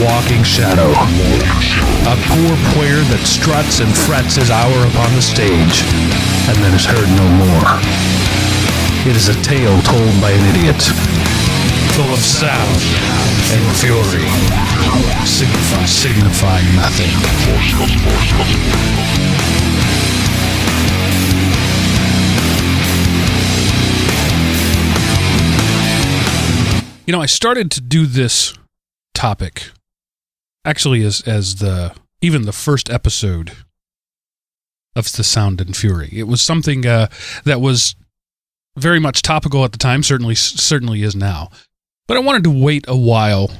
walking shadow. A poor player that struts and frets his hour upon the stage, and then is heard no more. It is a tale told by an idiot, full of sound and fury, signify, signifying nothing. You know, I started to do this topic actually as as the even the first episode of the Sound and Fury. It was something uh, that was very much topical at the time. Certainly, certainly is now. But I wanted to wait a while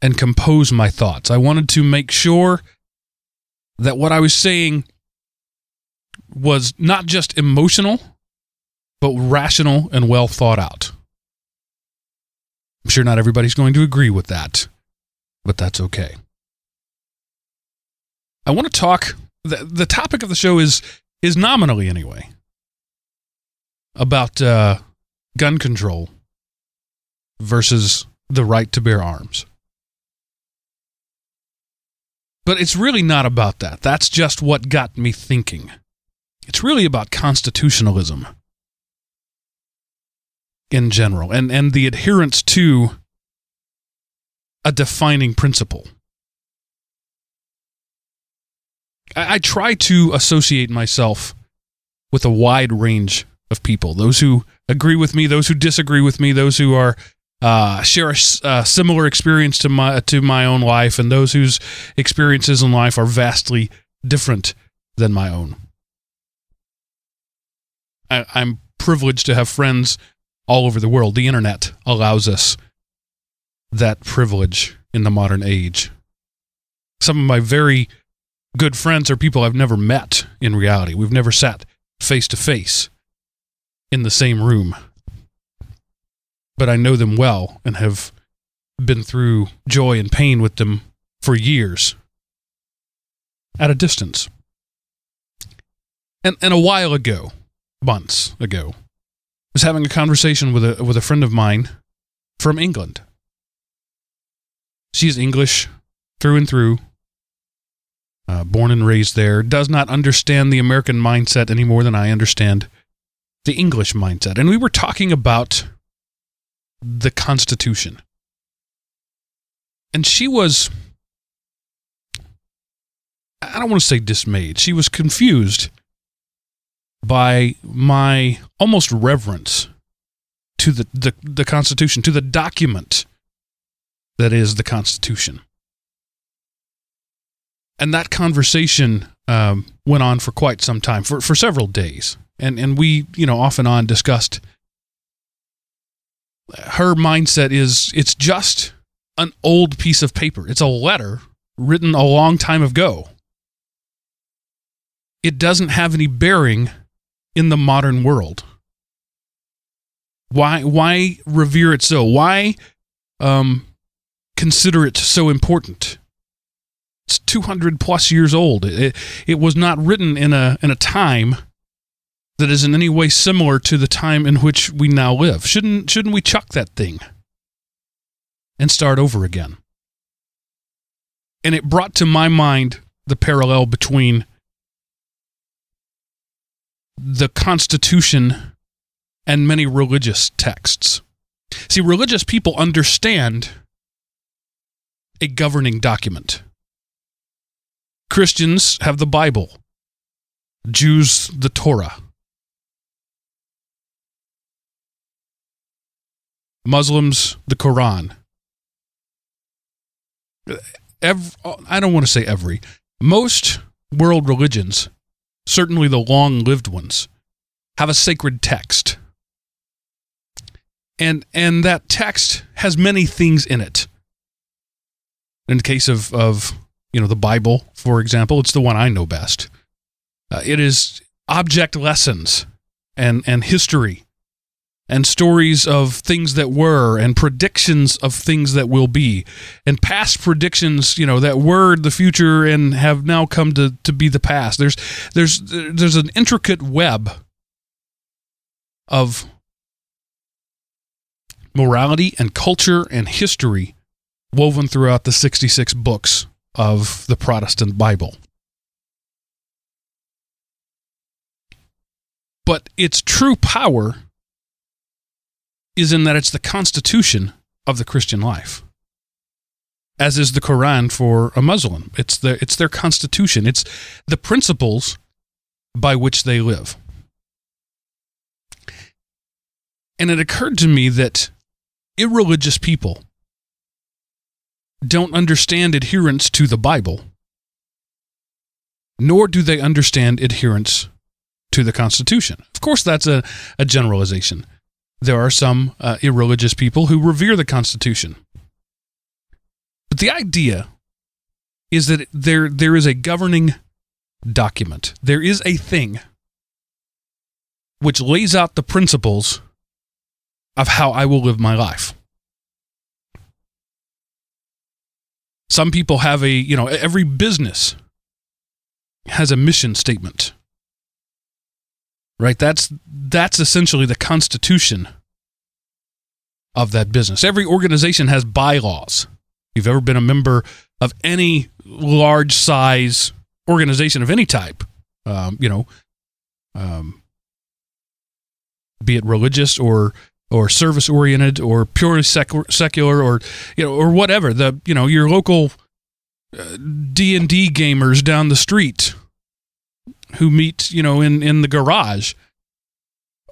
and compose my thoughts. I wanted to make sure that what I was saying was not just emotional, but rational and well thought out. I'm sure not everybody's going to agree with that, but that's okay. I want to talk the, the topic of the show is is nominally anyway about uh, gun control versus the right to bear arms. But it's really not about that. That's just what got me thinking. It's really about constitutionalism in general and, and the adherence to a defining principle. I, I try to associate myself with a wide range of people those who agree with me, those who disagree with me, those who are uh, share a uh, similar experience to my to my own life, and those whose experiences in life are vastly different than my own. I, I'm privileged to have friends all over the world. The internet allows us that privilege in the modern age. Some of my very good friends are people I've never met in reality. We've never sat face to face in the same room. But I know them well and have been through joy and pain with them for years at a distance. And and a while ago, months ago, I was having a conversation with a with a friend of mine from England. She's English through and through, uh, born and raised there, does not understand the American mindset any more than I understand the English mindset. And we were talking about the Constitution. And she was, I don't want to say dismayed, she was confused by my almost reverence to the, the, the Constitution, to the document that is the Constitution and that conversation um, went on for quite some time, for, for several days. And, and we, you know, off and on discussed her mindset is it's just an old piece of paper. It's a letter written a long time ago. It doesn't have any bearing in the modern world. Why why revere it so? Why um, consider it so important? It's 200 plus years old. It, it was not written in a, in a time that is in any way similar to the time in which we now live. Shouldn't, shouldn't we chuck that thing and start over again? And it brought to my mind the parallel between the Constitution and many religious texts. See, religious people understand a governing document. Christians have the Bible, Jews, the Torah. Muslims, the Quran. Every, I don't want to say every. Most world religions, certainly the long lived ones, have a sacred text. And, and that text has many things in it. In the case of, of you know, the Bible, for example, it's the one I know best. Uh, it is object lessons and, and history and stories of things that were and predictions of things that will be and past predictions you know that were the future and have now come to, to be the past there's there's there's an intricate web of morality and culture and history woven throughout the 66 books of the Protestant Bible. But its true power is in that it's the constitution of the Christian life. As is the Quran for a Muslim. It's the it's their constitution. It's the principles by which they live. And it occurred to me that irreligious people don't understand adherence to the Bible, nor do they understand adherence to the Constitution. Of course, that's a, a generalization. There are some uh, irreligious people who revere the Constitution. But the idea is that there, there is a governing document, there is a thing which lays out the principles of how I will live my life. Some people have a, you know, every business has a mission statement. Right? That's that's essentially the constitution of that business. Every organization has bylaws. If you've ever been a member of any large size organization of any type, um, you know, um, be it religious or or service oriented or purely secular or you know or whatever the you know your local uh, D and D gamers down the street who meet you know in in the garage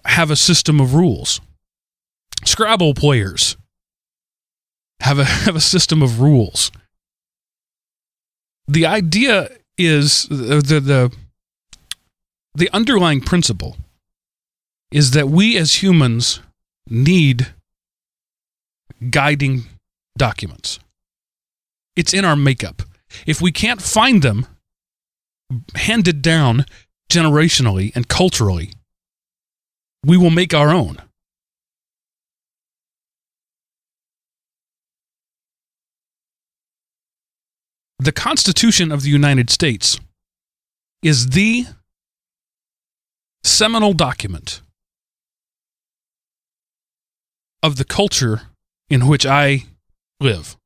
have a system of rules. Scrabble players have a have a system of rules. The idea is uh, the the the underlying principle is that we as humans need guiding documents. It's in our makeup. If we can't find them handed down generationally and culturally, we will make our own. The Constitution of the United States is the seminal document of the culture in which I live.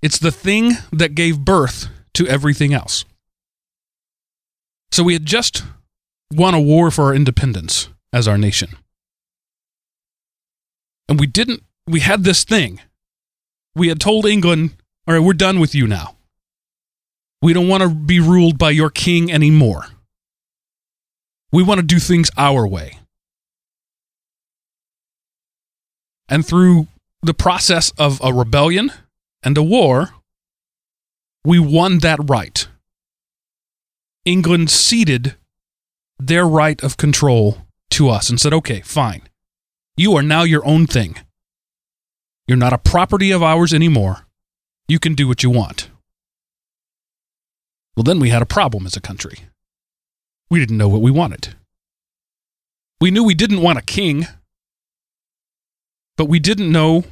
It's the thing that gave birth to everything else. So we had just won a war for our independence as our nation. And we didn't, we had this thing. We had told England, all right, we're done with you now. We don't want to be ruled by your king anymore. We want to do things our way. And through the process of a rebellion and a war, we won that right. England ceded their right of control to us and said, okay, fine. You are now your own thing. You're not a property of ours anymore. You can do what you want. Well, then we had a problem as a country. We didn't know what we wanted. We knew we didn't want a king but we didn't know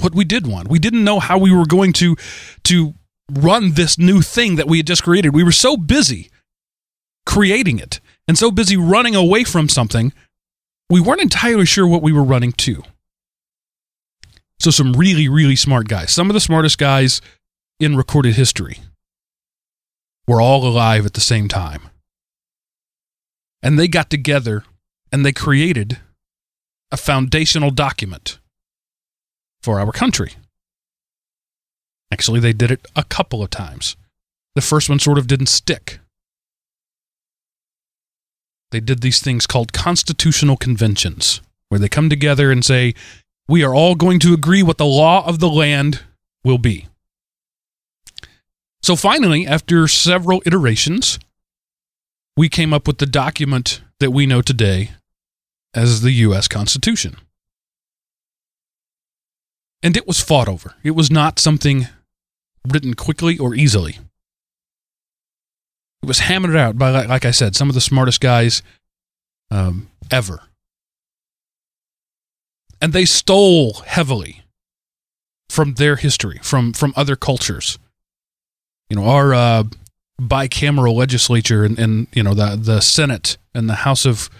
what we did want. We didn't know how we were going to to run this new thing that we had just created. We were so busy creating it and so busy running away from something, we weren't entirely sure what we were running to. So some really really smart guys, some of the smartest guys in recorded history were all alive at the same time. And they got together and they created a foundational document for our country. Actually, they did it a couple of times. The first one sort of didn't stick. They did these things called constitutional conventions, where they come together and say, We are all going to agree what the law of the land will be. So finally, after several iterations, we came up with the document that we know today as the U.S. Constitution. And it was fought over. It was not something written quickly or easily. It was hammered out by, like I said, some of the smartest guys um, ever. And they stole heavily from their history, from, from other cultures. You know, our uh, bicameral legislature and, and, you know, the, the Senate and the House of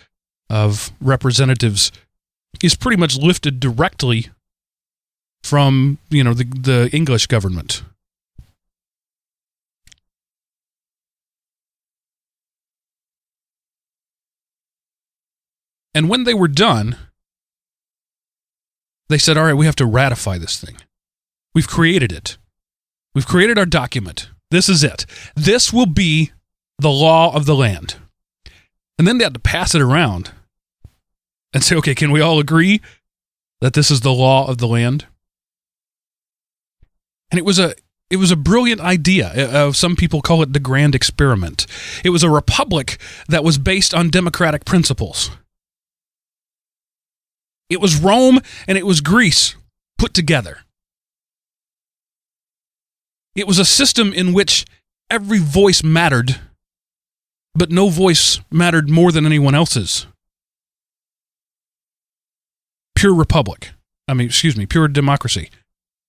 of representatives is pretty much lifted directly from you know the the English government. And when they were done, they said, "All right, we have to ratify this thing. We've created it. We've created our document. This is it. This will be the law of the land." And then they had to pass it around and say, "Okay, can we all agree that this is the law of the land?" And it was a it was a brilliant idea. Uh, some people call it the grand experiment. It was a republic that was based on democratic principles. It was Rome and it was Greece put together. It was a system in which every voice mattered, but no voice mattered more than anyone else's. Pure republic. I mean, excuse me, pure democracy.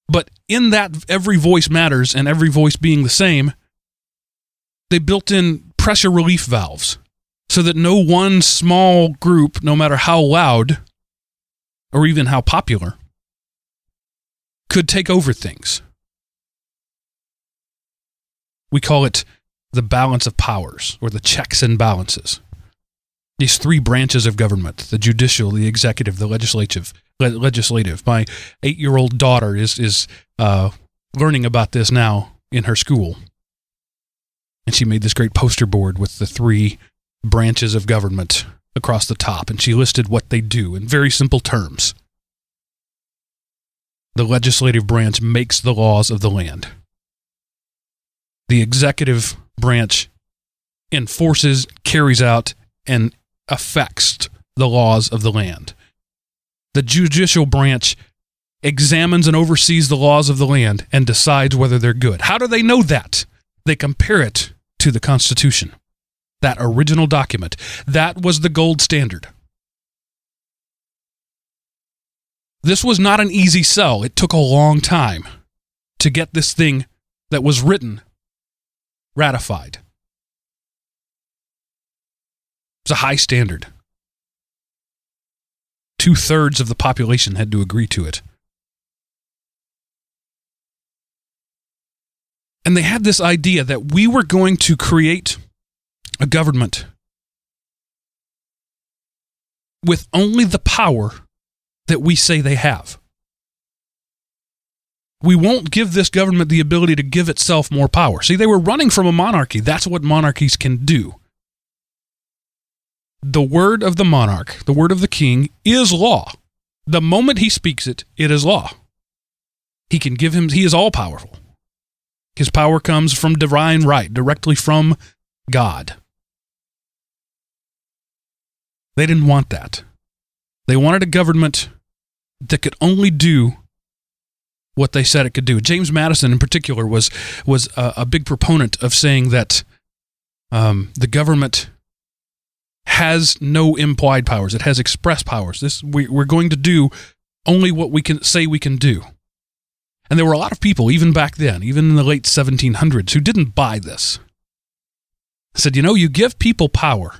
But in that every voice matters and every voice being the same, they built in pressure relief valves so that no one small group, no matter how loud or even how popular, could take over things. We call it the balance of powers or the checks and balances. These three branches of government the judicial, the executive, the legislative, legislative. My eight year old daughter is is uh, learning about this now in her school, and she made this great poster board with the three branches of government across the top, and she listed what they do in very simple terms. The legislative branch makes the laws of the land. The executive branch enforces, carries out, and affects the laws of the land the judicial branch examines and oversees the laws of the land and decides whether they're good. How do they know that? They compare it to the Constitution, that original document. That was the gold standard. This was not an easy sell. It took a long time to get this thing that was written ratified. It's a high standard two thirds of the population had to agree to it. And they had this idea that we were going to create a government with only the power that we say they have. We won't give this government the ability to give itself more power. See, they were running from a monarchy. That's what monarchies can do the word of the monarch, the word of the king, is law. The moment he speaks it, it is law. He can give him, he is all powerful. His power comes from divine right, directly from God. They didn't want that. They wanted a government that could only do what they said it could do. James Madison, in particular, was was a, a big proponent of saying that um, the government has no implied powers. It has express powers. This we, we're going to do only what we can say we can do. And there were a lot of people, even back then, even in the late 1700s, who didn't buy this. Said, you know, you give people power,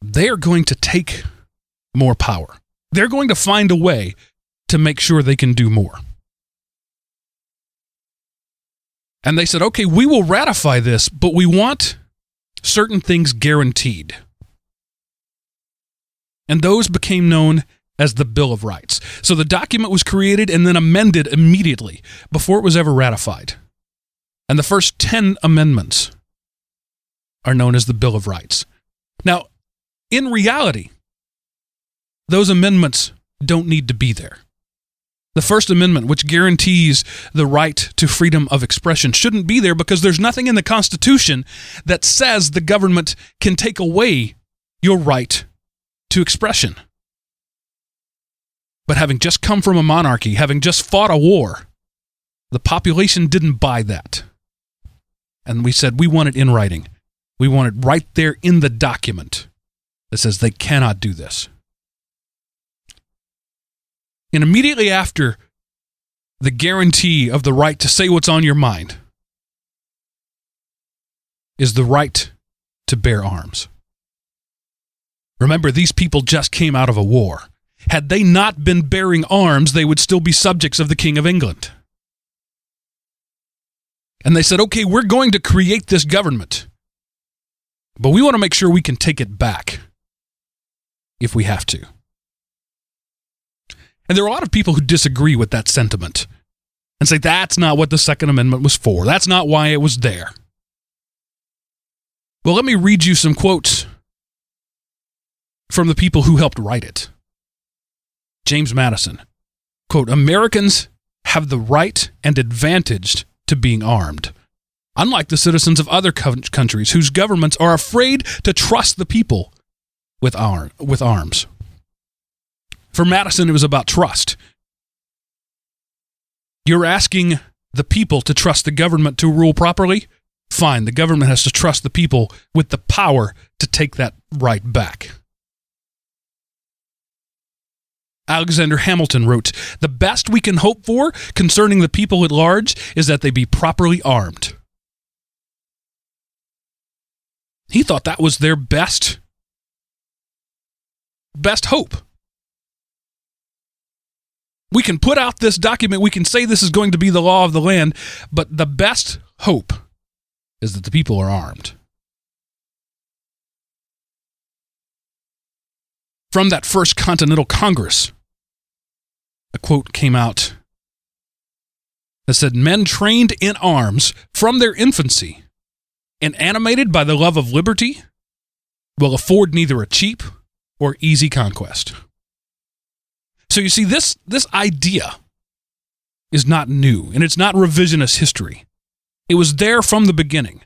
they are going to take more power. They're going to find a way to make sure they can do more. And they said, okay, we will ratify this, but we want certain things guaranteed. And those became known as the Bill of Rights. So the document was created and then amended immediately before it was ever ratified. And the first 10 amendments are known as the Bill of Rights. Now, in reality, those amendments don't need to be there. The First Amendment, which guarantees the right to freedom of expression, shouldn't be there because there's nothing in the Constitution that says the government can take away your right to expression. But having just come from a monarchy, having just fought a war, the population didn't buy that. And we said we want it in writing. We want it right there in the document that says they cannot do this. And immediately after the guarantee of the right to say what's on your mind is the right to bear arms. Remember, these people just came out of a war. Had they not been bearing arms, they would still be subjects of the King of England. And they said, okay, we're going to create this government, but we want to make sure we can take it back if we have to. And there are a lot of people who disagree with that sentiment and say that's not what the Second Amendment was for. That's not why it was there. Well, let me read you some quotes from the people who helped write it. James Madison, quote, Americans have the right and advantage to being armed, unlike the citizens of other countries whose governments are afraid to trust the people with, ar- with arms. For Madison, it was about trust. You're asking the people to trust the government to rule properly? Fine, the government has to trust the people with the power to take that right back. Alexander Hamilton wrote, The best we can hope for concerning the people at large is that they be properly armed. He thought that was their best best hope. We can put out this document, we can say this is going to be the law of the land, but the best hope is that the people are armed. From that first Continental Congress, a quote came out that said, Men trained in arms from their infancy and animated by the love of liberty will afford neither a cheap or easy conquest. So you see, this, this idea is not new and it's not revisionist history. It was there from the beginning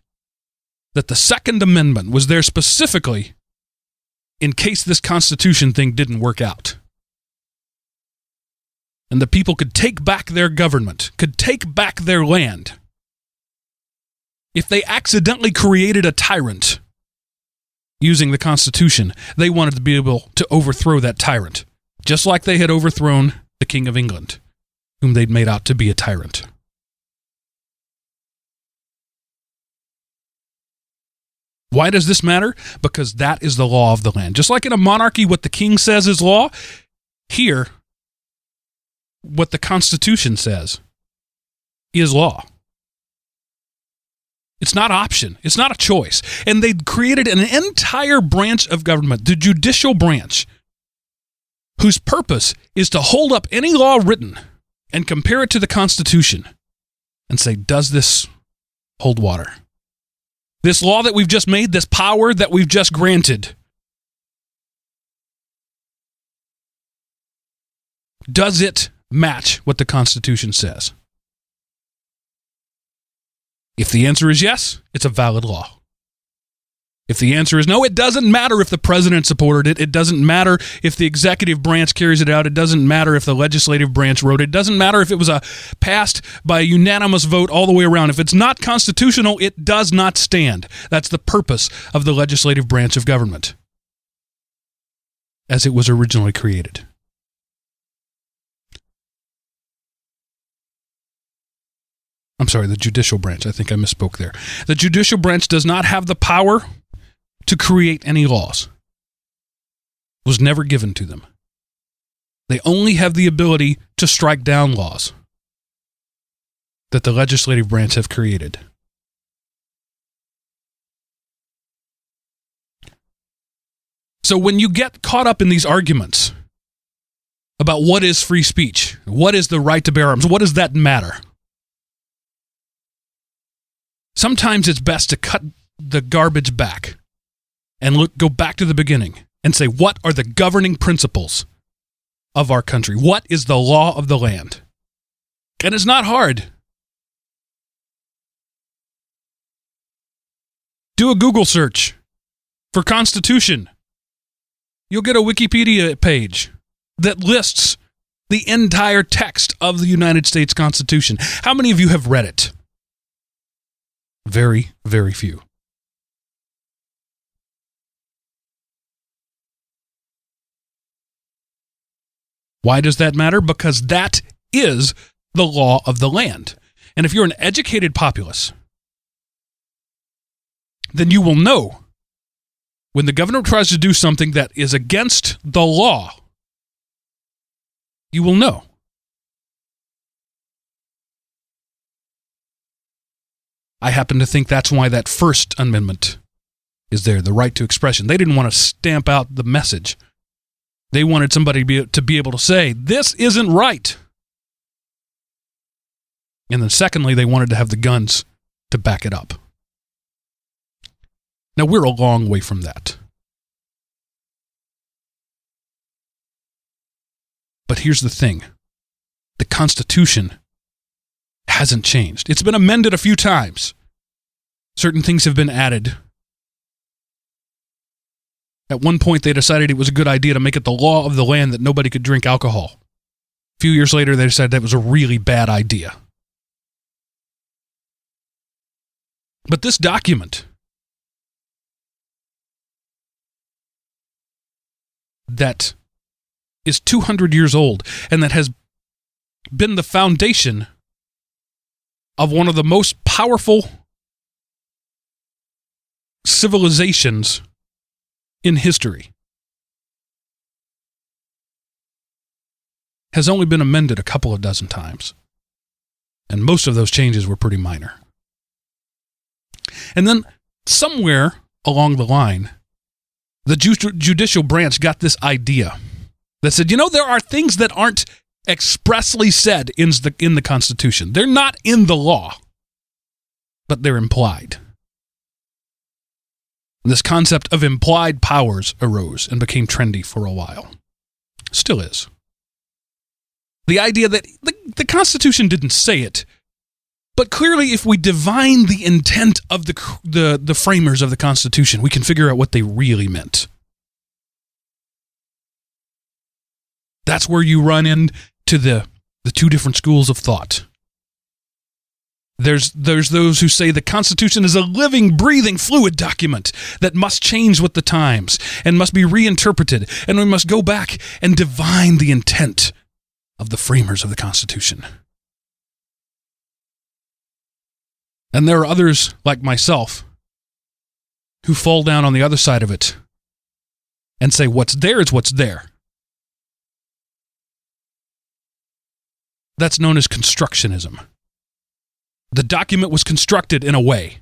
that the Second Amendment was there specifically in case this Constitution thing didn't work out and the people could take back their government, could take back their land. If they accidentally created a tyrant using the Constitution, they wanted to be able to overthrow that tyrant, just like they had overthrown the King of England, whom they'd made out to be a tyrant. Why does this matter? Because that is the law of the land. Just like in a monarchy, what the king says is law, here, what the Constitution says is law. It's not option. It's not a choice. And they created an entire branch of government, the judicial branch, whose purpose is to hold up any law written and compare it to the Constitution and say, does this hold water? This law that we've just made, this power that we've just granted, does it match what the Constitution says? If the answer is yes, it's a valid law. If the answer is no, it doesn't matter if the president supported it. It doesn't matter if the executive branch carries it out. It doesn't matter if the legislative branch wrote it. It doesn't matter if it was a passed by a unanimous vote all the way around. If it's not constitutional, it does not stand. That's the purpose of the legislative branch of government as it was originally created. I'm sorry, the judicial branch. I think I misspoke there. The judicial branch does not have the power to create any laws. It was never given to them. They only have the ability to strike down laws that the legislative branch have created. So when you get caught up in these arguments about what is free speech, what is the right to bear arms, what does that matter? Sometimes it's best to cut the garbage back and look go back to the beginning and say what are the governing principles of our country? What is the law of the land? And it's not hard. Do a Google search for Constitution. You'll get a Wikipedia page that lists the entire text of the United States Constitution. How many of you have read it? Very, very few. Why does that matter? Because that is the law of the land. And if you're an educated populace, then you will know when the governor tries to do something that is against the law, you will know. I happen to think that's why that First Amendment is there, the right to expression. They didn't want to stamp out the message. They wanted somebody to be, to be able to say, this isn't right. And then, secondly, they wanted to have the guns to back it up. Now, we're a long way from that. But here's the thing the Constitution hasn't changed. It's been amended a few times. Certain things have been added. At one point, they decided it was a good idea to make it the law of the land that nobody could drink alcohol. A few years later, they decided that was a really bad idea. But this document that is 200 years old and that has been the foundation of one of the most powerful civilizations in history has only been amended a couple of dozen times. And most of those changes were pretty minor. And then somewhere along the line, the judicial branch got this idea that said, you know, there are things that aren't expressly said in the, in the Constitution. They're not in the law, but they're implied. This concept of implied powers arose and became trendy for a while. Still is. The idea that the, the Constitution didn't say it, but clearly, if we divine the intent of the, the, the framers of the Constitution, we can figure out what they really meant. That's where you run into the, the two different schools of thought. There's, there's those who say the Constitution is a living, breathing, fluid document that must change with the times and must be reinterpreted, and we must go back and divine the intent of the framers of the Constitution. And there are others like myself who fall down on the other side of it and say, what's there is what's there. That's known as constructionism. The document was constructed in a way.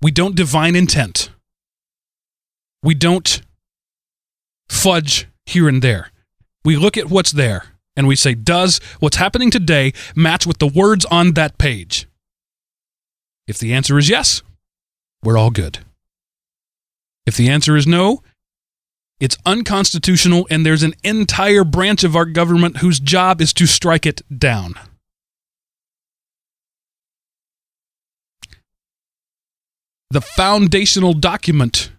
We don't divine intent. We don't fudge here and there. We look at what's there and we say, Does what's happening today match with the words on that page? If the answer is yes, we're all good. If the answer is no, it's unconstitutional, and there's an entire branch of our government whose job is to strike it down. The foundational document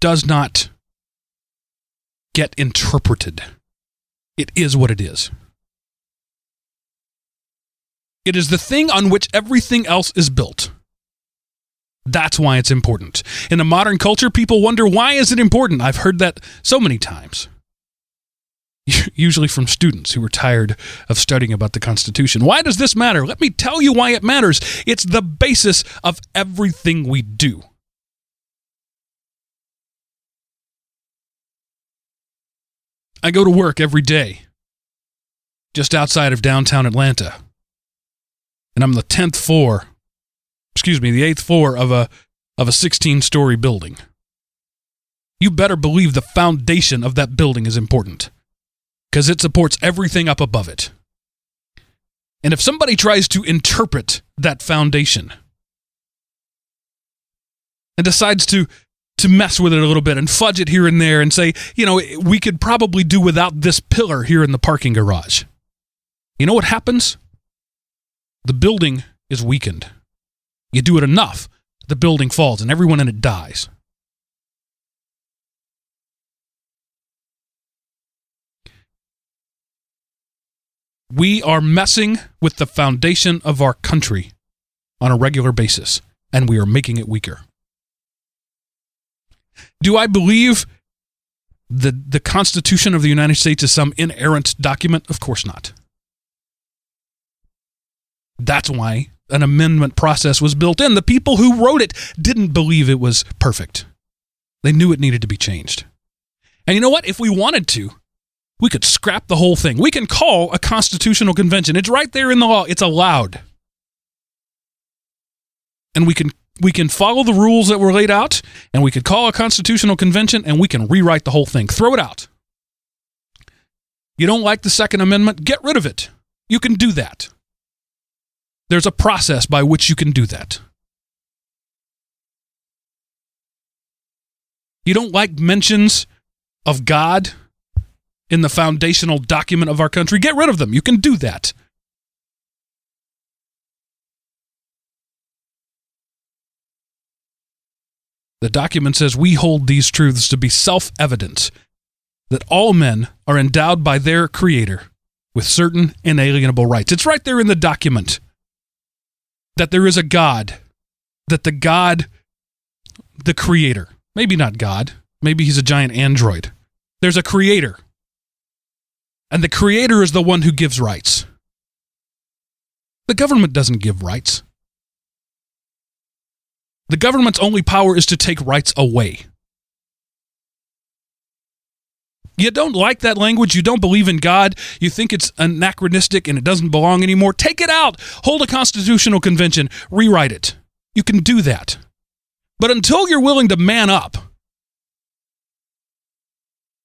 does not get interpreted. It is what it is. It is the thing on which everything else is built. That's why it's important. In a modern culture, people wonder why is it important? I've heard that so many times. Usually from students who are tired of studying about the Constitution. Why does this matter? Let me tell you why it matters. It's the basis of everything we do. I go to work every day just outside of downtown Atlanta. And I'm the 10th floor, excuse me, the 8th floor of a of a 16-story building. You better believe the foundation of that building is important cuz it supports everything up above it. And if somebody tries to interpret that foundation and decides to to mess with it a little bit and fudge it here and there and say, you know, we could probably do without this pillar here in the parking garage. You know what happens? The building is weakened. You do it enough, the building falls and everyone in it dies. We are messing with the foundation of our country on a regular basis, and we are making it weaker. Do I believe the the Constitution of the United States is some inerrant document? Of course not. That's why an amendment process was built in. The people who wrote it didn't believe it was perfect. They knew it needed to be changed. And you know what? If we wanted to, we could scrap the whole thing. We can call a constitutional convention. It's right there in the law. It's allowed. And we can we can follow the rules that were laid out and we could call a constitutional convention and we can rewrite the whole thing. Throw it out. You don't like the second amendment? Get rid of it. You can do that. There's a process by which you can do that. You don't like mentions of God in the foundational document of our country? Get rid of them. You can do that. The document says we hold these truths to be self evident that all men are endowed by their Creator with certain inalienable rights. It's right there in the document that there is a God, that the God, the Creator, maybe not God, maybe he's a giant android. There's a Creator. And the Creator is the one who gives rights. The government doesn't give rights. The government's only power is to take rights away. You don't like that language, you don't believe in God, you think it's anachronistic and it doesn't belong anymore, take it out. Hold a constitutional convention, rewrite it. You can do that. But until you're willing to man up,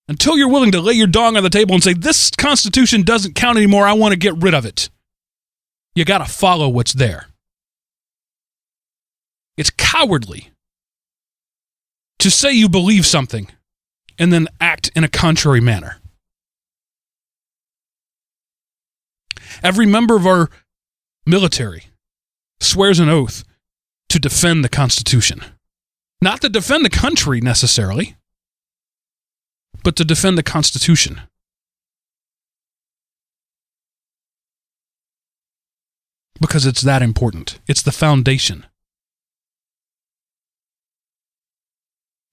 until you're willing to lay your dong on the table and say, this Constitution doesn't count anymore, I want to get rid of it, you got to follow what's there. It's cowardly to say you believe something and then act in a contrary manner. Every member of our military swears an oath to defend the Constitution. Not to defend the country necessarily, but to defend the Constitution. Because it's that important. It's the foundation.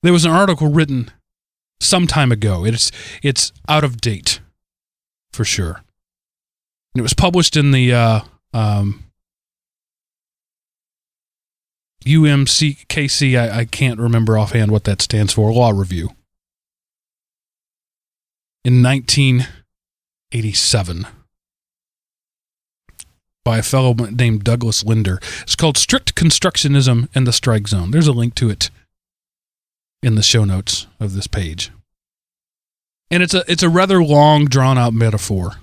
There was an article written some time ago. It's it's out of date for sure. And it was published in the uh, um, UMKC. I, I can't remember offhand what that stands for. Law Review in 1987 by a fellow named Douglas Linder. It's called Strict Constructionism and the Strike Zone. There's a link to it in the show notes of this page. And it's a it's a rather long drawn out metaphor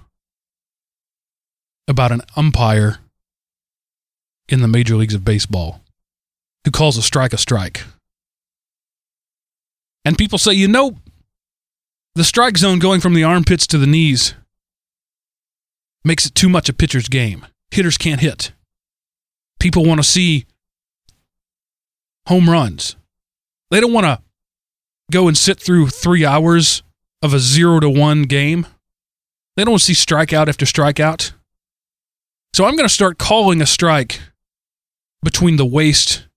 about an umpire in the major leagues of baseball who calls a strike a strike. And people say, "You know, the strike zone going from the armpits to the knees makes it too much a pitcher's game. Hitters can't hit. People want to see home runs. They don't want to go and sit through three hours of a zero to one game. They don't see strikeout after strikeout. So I'm going to start calling a strike between the waist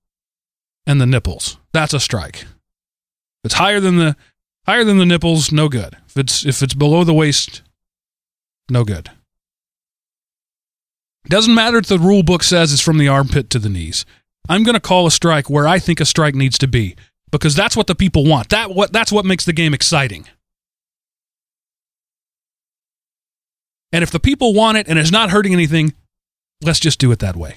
and the nipples. That's a strike. If it's higher than the Higher than the nipples, no good. If it's if it's below the waist, no good. Doesn't matter if the rule book says it's from the armpit to the knees. I'm going to call a strike where I think a strike needs to be because that's what the people want. That what that's what makes the game exciting. And if the people want it and it's not hurting anything, let's just do it that way.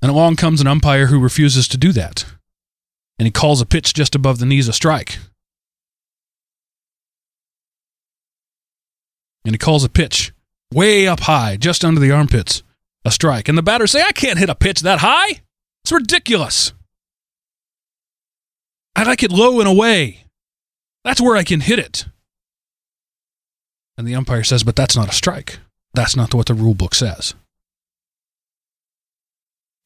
And along comes an umpire who refuses to do that and he calls a pitch just above the knees a strike. And he calls a pitch way up high, just under the armpits, a strike. And the batters say, I can't hit a pitch that high. It's ridiculous. I like it low and away. That's where I can hit it. And the umpire says, But that's not a strike. That's not what the rule book says.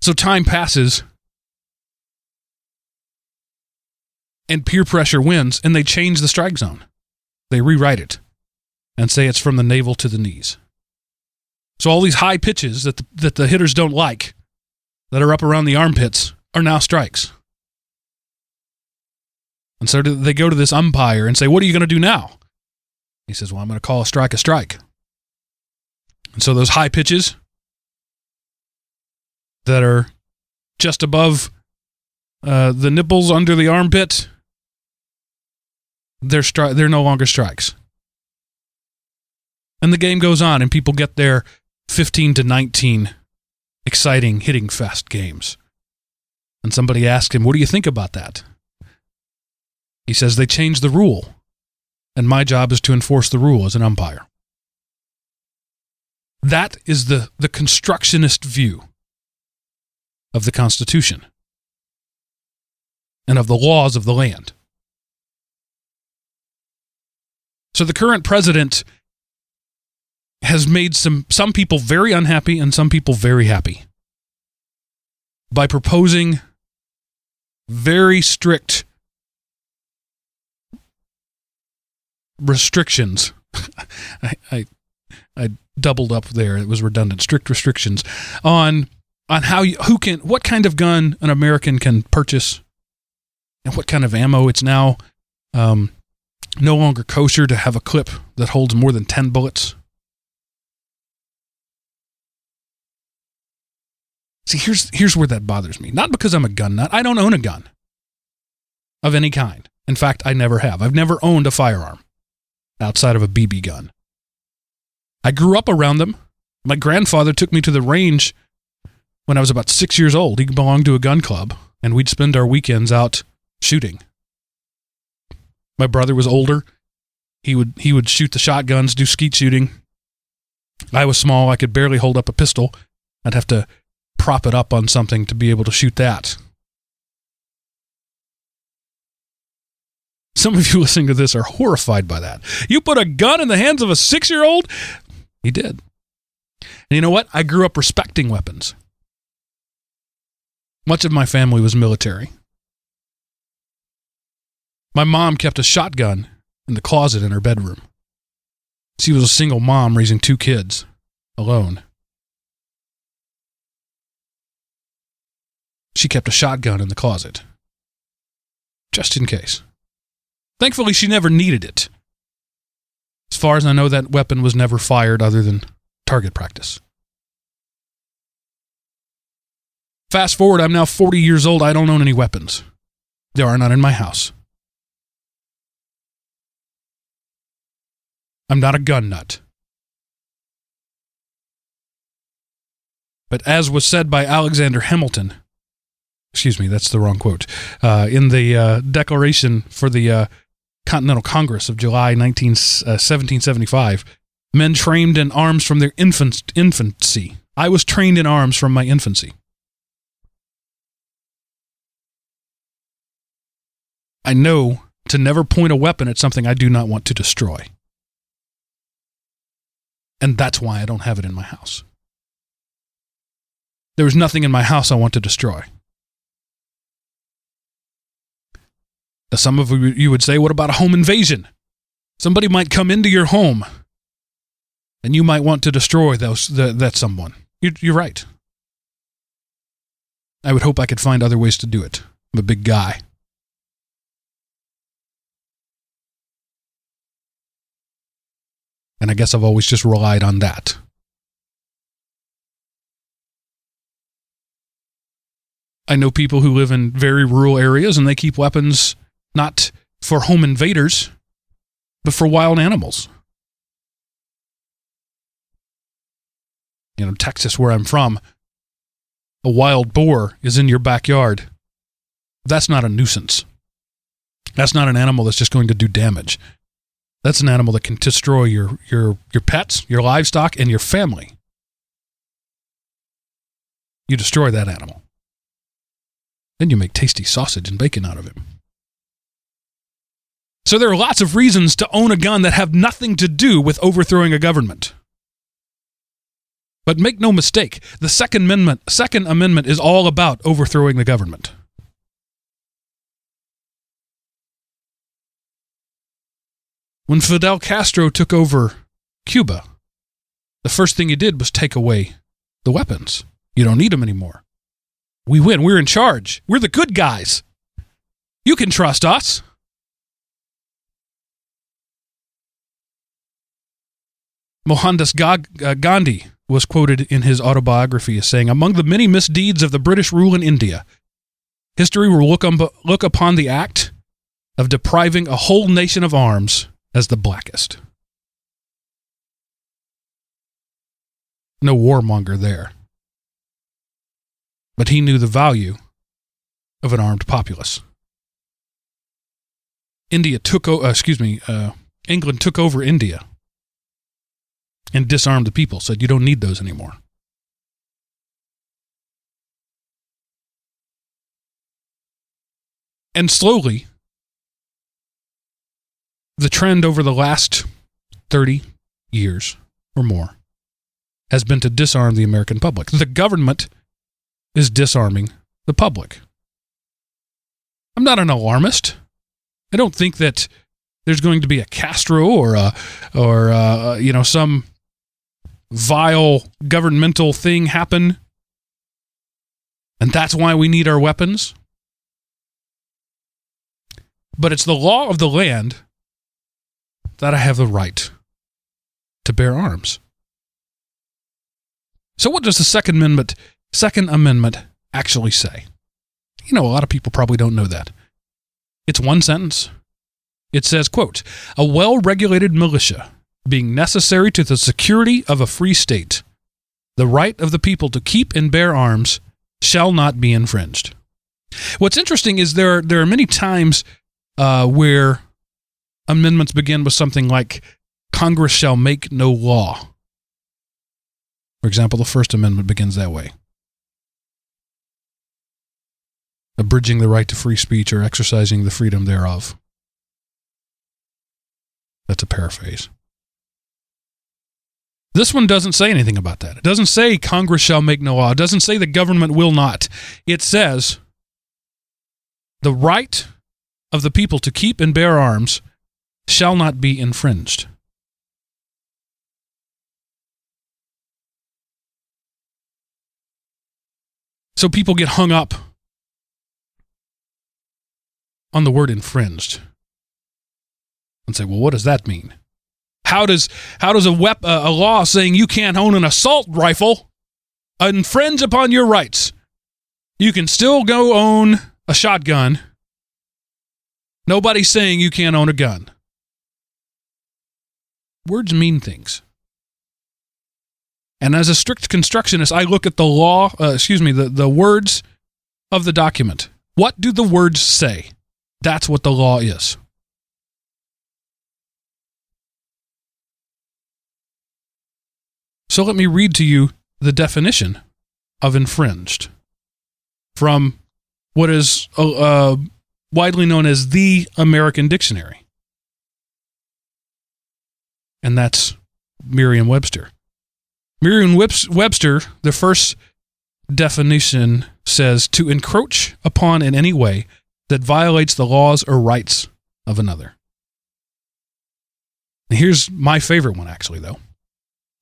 So time passes, and peer pressure wins, and they change the strike zone. They rewrite it and say it's from the navel to the knees. So all these high pitches that the, that the hitters don't like, that are up around the armpits, are now strikes. And so they go to this umpire and say, "What are you going to do now?" He says, "Well, I'm going to call a strike a strike." And so those high pitches that are just above uh, the nipples under the armpit, they're stri- they're no longer strikes. And the game goes on, and people get their 15 to 19 exciting hitting fast games. And somebody asks him, What do you think about that? He says, They changed the rule, and my job is to enforce the rule as an umpire. That is the, the constructionist view of the Constitution and of the laws of the land. So the current president has made some some people very unhappy and some people very happy by proposing very strict restrictions. I, I I doubled up there. It was redundant. Strict restrictions on on how you who can what kind of gun an American can purchase and what kind of ammo. It's now um, no longer kosher to have a clip that holds more than ten bullets. See, here's here's where that bothers me. Not because I'm a gun nut. I don't own a gun of any kind. In fact, I never have. I've never owned a firearm outside of a BB gun. I grew up around them. My grandfather took me to the range when I was about six years old. He belonged to a gun club, and we'd spend our weekends out shooting. My brother was older. He would he would shoot the shotguns, do skeet shooting. I was small. I could barely hold up a pistol. I'd have to prop it up on something to be able to shoot that. Some of you listening to this are horrified by that. You put a gun in the hands of a six year old? He did. And you know what? I grew up respecting weapons. Much of my family was military. My mom kept a shotgun in the closet in her bedroom. She was a single mom raising two kids alone. She kept a shotgun in the closet just in case. Thankfully, she never needed it. As far as I know, that weapon was never fired other than target practice. Fast forward, I'm now 40 years old. I don't own any weapons. There are none in my house. I'm not a gun nut. But as was said by Alexander Hamilton, excuse me, that's the wrong quote, uh, in the uh, Declaration for the uh, Continental Congress of July 19, 1775, uh, men trained in arms from their infant, infancy. I was trained in arms from my infancy. I know to never point a weapon at something I do not want to destroy. And that's why I don't have it in my house. There is nothing in my house I want to destroy. Now, some of you would say, what about a home invasion? Somebody might come into your home and you might want to destroy those, the, that someone. You're, you're right. I would hope I could find other ways to do it. I'm a big guy. And I guess I've always just relied on that. I know people who live in very rural areas and they keep weapons not for home invaders, but for wild animals. You know, Texas, where I'm from, a wild boar is in your backyard. That's not a nuisance. That's not an animal that's just going to do damage. That's an animal that can destroy your, your, your pets, your livestock, and your family. You destroy that animal. Then you make tasty sausage and bacon out of him. So there are lots of reasons to own a gun that have nothing to do with overthrowing a government. But make no mistake, the Second Amendment, Second Amendment is all about overthrowing the government. When Fidel Castro took over Cuba, the first thing he did was take away the weapons. You don't need them anymore. We win. We're in charge. We're the good guys. You can trust us. Mohandas uh, Gandhi was quoted in his autobiography as saying, Among the many misdeeds of the British rule in India, History will look, um, look upon the act of depriving a whole nation of arms as the blackest. No warmonger there. But he knew the value of an armed populace. India took, uh, excuse me, uh, England took over India and disarmed the people, said, You don't need those anymore. And slowly, the trend over the last 30 years or more has been to disarm the American public. The government is disarming the public. I'm not an alarmist. I don't think that there's going to be a Castro or a or uh, you know some vile governmental thing happen, and that's why we need our weapons. But it's the law of the land that I have the right to bear arms. So, what does the Second Amendment, Second Amendment actually say? You know, a lot of people probably don't know that. It's one sentence. It says, quote, a well-regulated militia being necessary to the security of a free state, the right of the people to keep and bear arms shall not be infringed. What's interesting is there are, there are many times uh, where amendments begin with something like Congress shall make no law. For example, the First Amendment begins that way. Abridging the right to free speech or exercising the freedom thereof. That's a paraphrase. This one doesn't say anything about that. It doesn't say Congress shall make no law. It doesn't say the government will not. It says the right of the people to keep and bear arms shall not be infringed. So people get hung up on the word infringed and say, well, what does that mean? How does how does a wep- a law saying you can't own an assault rifle infringe upon your rights? You can still go own a shotgun. Nobody's saying you can't own a gun. Words mean things. And as a strict constructionist, I look at the law, uh, excuse me, the, the words of the document. What do the words say? That's what the law is. So let me read to you the definition of infringed from what is uh, uh, widely known as the American Dictionary. And that's Merriam Webster. Merriam Webster, the first definition says to encroach upon in any way that violates the laws or rights of another. Here's my favorite one, actually, though.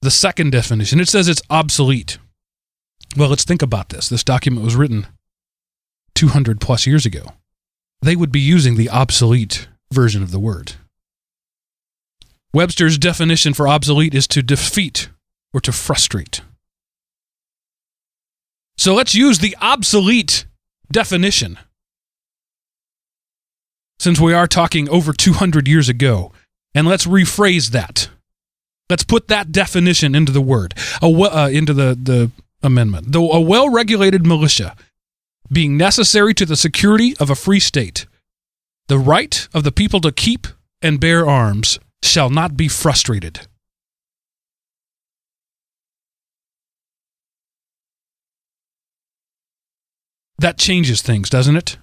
The second definition it says it's obsolete. Well, let's think about this. This document was written 200 plus years ago. They would be using the obsolete version of the word. Webster's definition for obsolete is to defeat or to frustrate. So let's use the obsolete definition. Since we are talking over 200 years ago, and let's rephrase that. Let's put that definition into the word, uh, into the, the amendment. Though a well regulated militia being necessary to the security of a free state, the right of the people to keep and bear arms shall not be frustrated. That changes things, doesn't it?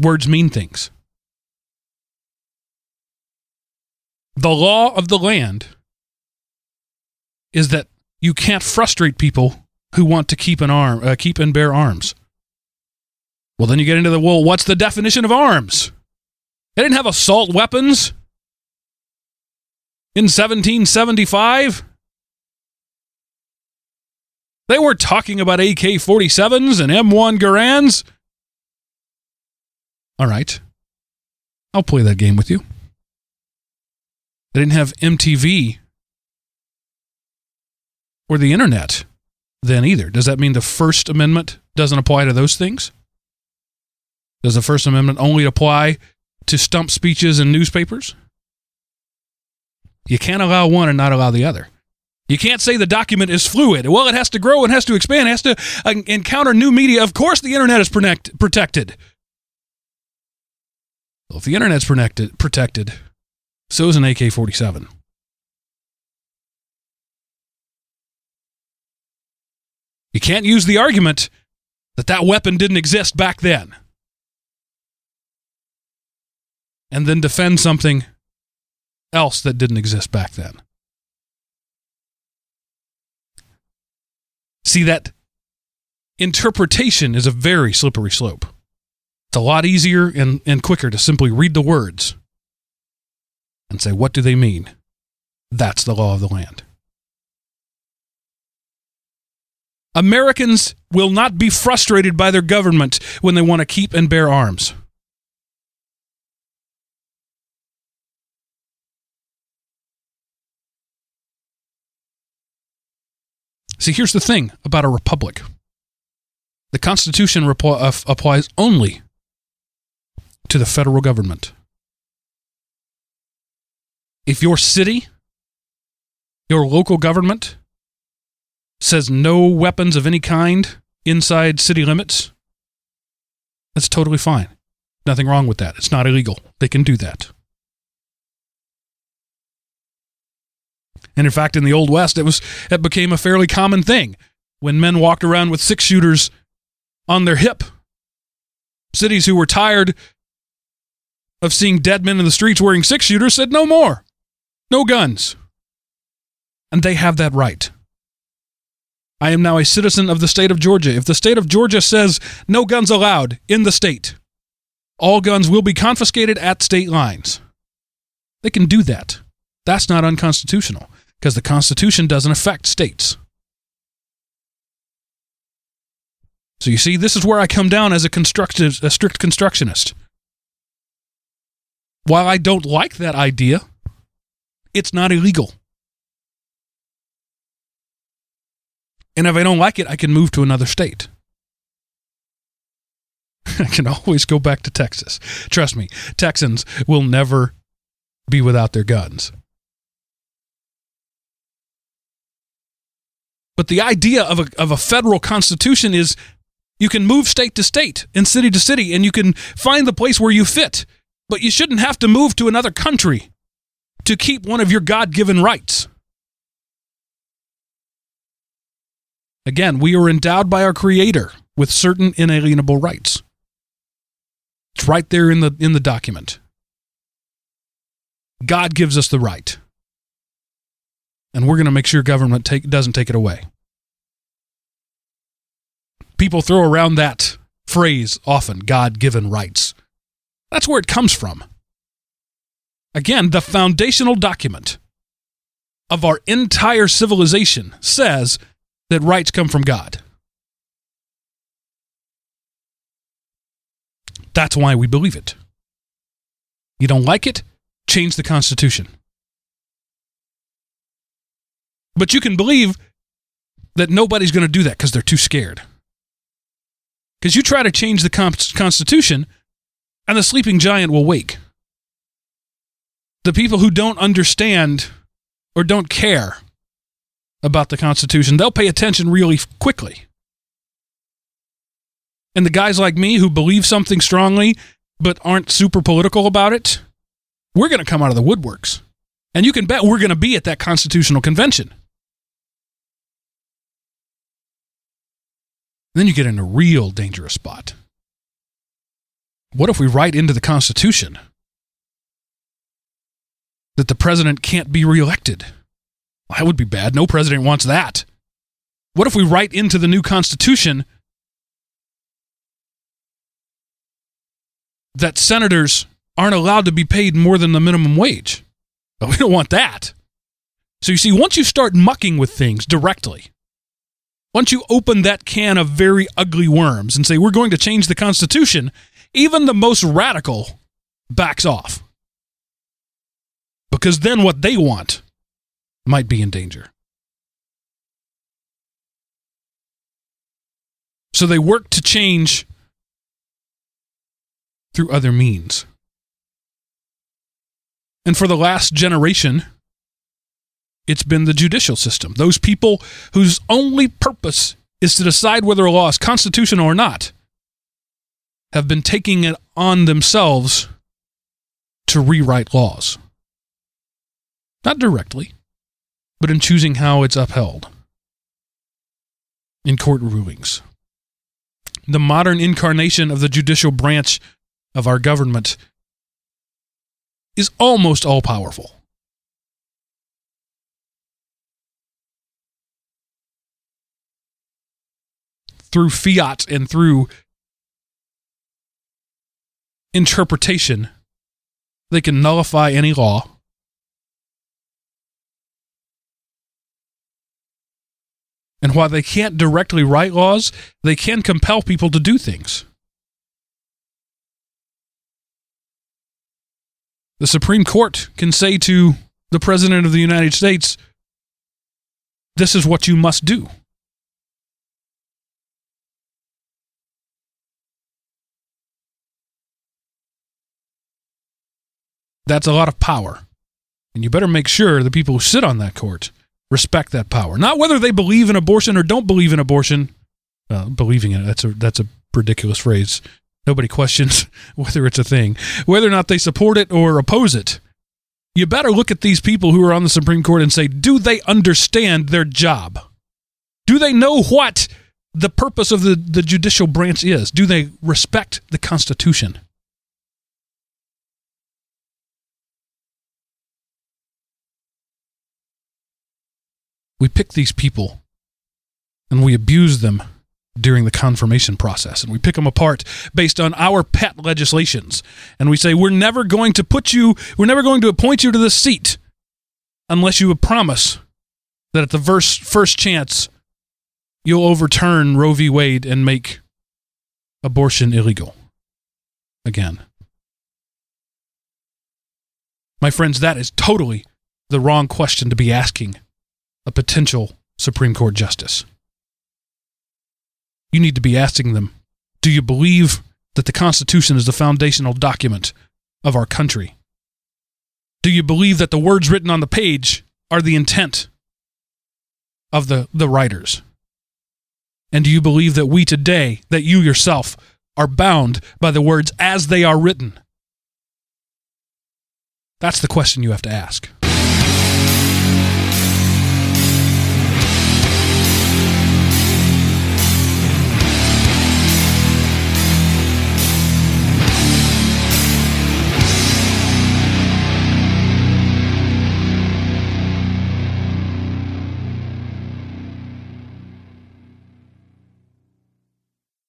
Words mean things. The law of the land is that you can't frustrate people who want to keep an arm, uh, keep and bear arms. Well, then you get into the well, what's the definition of arms? They didn't have assault weapons in 1775. They were talking about AK 47s and M1 Garands. All right. I'll play that game with you. They didn't have MTV or the internet then either. Does that mean the First Amendment doesn't apply to those things? Does the First Amendment only apply to stump speeches in newspapers? You can't allow one and not allow the other. You can't say the document is fluid. Well, it has to grow, and has to expand, it has to uh, encounter new media. Of course, the internet is protect- protected. Well, if the internet's protected, protected, so is an AK 47. You can't use the argument that that weapon didn't exist back then and then defend something else that didn't exist back then. See, that interpretation is a very slippery slope. It's a lot easier and, and quicker to simply read the words and say, what do they mean? That's the law of the land. Americans will not be frustrated by their government when they want to keep and bear arms. See, here's the thing about a republic the Constitution uh, applies only to the federal government. If your city, your local government, says no weapons of any kind inside city limits, that's totally fine. Nothing wrong with that. It's not illegal. They can do that. And in fact, in the Old West, it was it became a fairly common thing when men walked around with six shooters on their hip. Cities who were tired of seeing dead men in the streets wearing six shooters said no more. No guns. And they have that right. I am now a citizen of the state of Georgia. If the state of Georgia says no guns allowed in the state, all guns will be confiscated at state lines. They can do that. That's not unconstitutional because the Constitution doesn't affect states. So you see, this is where I come down as a constructive, a strict constructionist. While I don't like that idea, it's not illegal. And if I don't like it, I can move to another state. I can always go back to Texas. Trust me, Texans will never be without their guns. But the idea of a, of a federal constitution is you can move state to state and city to city, and you can find the place where you fit. But you shouldn't have to move to another country to keep one of your God given rights. Again, we are endowed by our Creator with certain inalienable rights. It's right there in the, in the document. God gives us the right. And we're going to make sure government take, doesn't take it away. People throw around that phrase often God given rights. That's where it comes from. Again, the foundational document of our entire civilization says that rights come from God. That's why we believe it. You don't like it? Change the Constitution. But you can believe that nobody's going to do that because they're too scared. Because you try to change the Constitution, and the sleeping giant will wake. The people who don't understand or don't care about the Constitution, they'll pay attention really quickly. And the guys like me who believe something strongly but aren't super political about it, we're going to come out of the woodworks. And you can bet we're going to be at that constitutional convention. Then you get in a real dangerous spot. What if we write into the Constitution that the president can't be reelected? Well, that would be bad. No president wants that. What if we write into the new Constitution that senators aren't allowed to be paid more than the minimum wage? We don't want that. So you see, once you start mucking with things directly, once you open that can of very ugly worms and say, we're going to change the Constitution, even the most radical backs off. Because then what they want might be in danger. So they work to change through other means. And for the last generation, it's been the judicial system. Those people whose only purpose is to decide whether a law is constitutional or not have been taking it on themselves to rewrite laws. Not directly, but in choosing how it's upheld in court rulings. The modern incarnation of the judicial branch of our government is almost all powerful. Through fiat and through interpretation, they can nullify any law. And while they can't directly write laws, they can compel people to do things. The Supreme Court can say to the President of the United States, this is what you must do. That's a lot of power. And you better make sure the people who sit on that court respect that power. Not whether they believe in abortion or don't believe in abortion. Uh, believing in it, that's a, that's a ridiculous phrase. Nobody questions whether it's a thing. Whether or not they support it or oppose it. You better look at these people who are on the Supreme Court and say, do they understand their job? Do they know what the purpose of the, the judicial branch is? Do they respect the Constitution? We pick these people and we abuse them during the confirmation process and we pick them apart based on our pet legislations and we say we're never going to put you we're never going to appoint you to this seat unless you promise that at the first first chance you'll overturn Roe v. Wade and make abortion illegal again my friends that is totally the wrong question to be asking a potential Supreme Court justice. You need to be asking them Do you believe that the Constitution is the foundational document of our country? Do you believe that the words written on the page are the intent of the, the writers? And do you believe that we today, that you yourself, are bound by the words as they are written? That's the question you have to ask.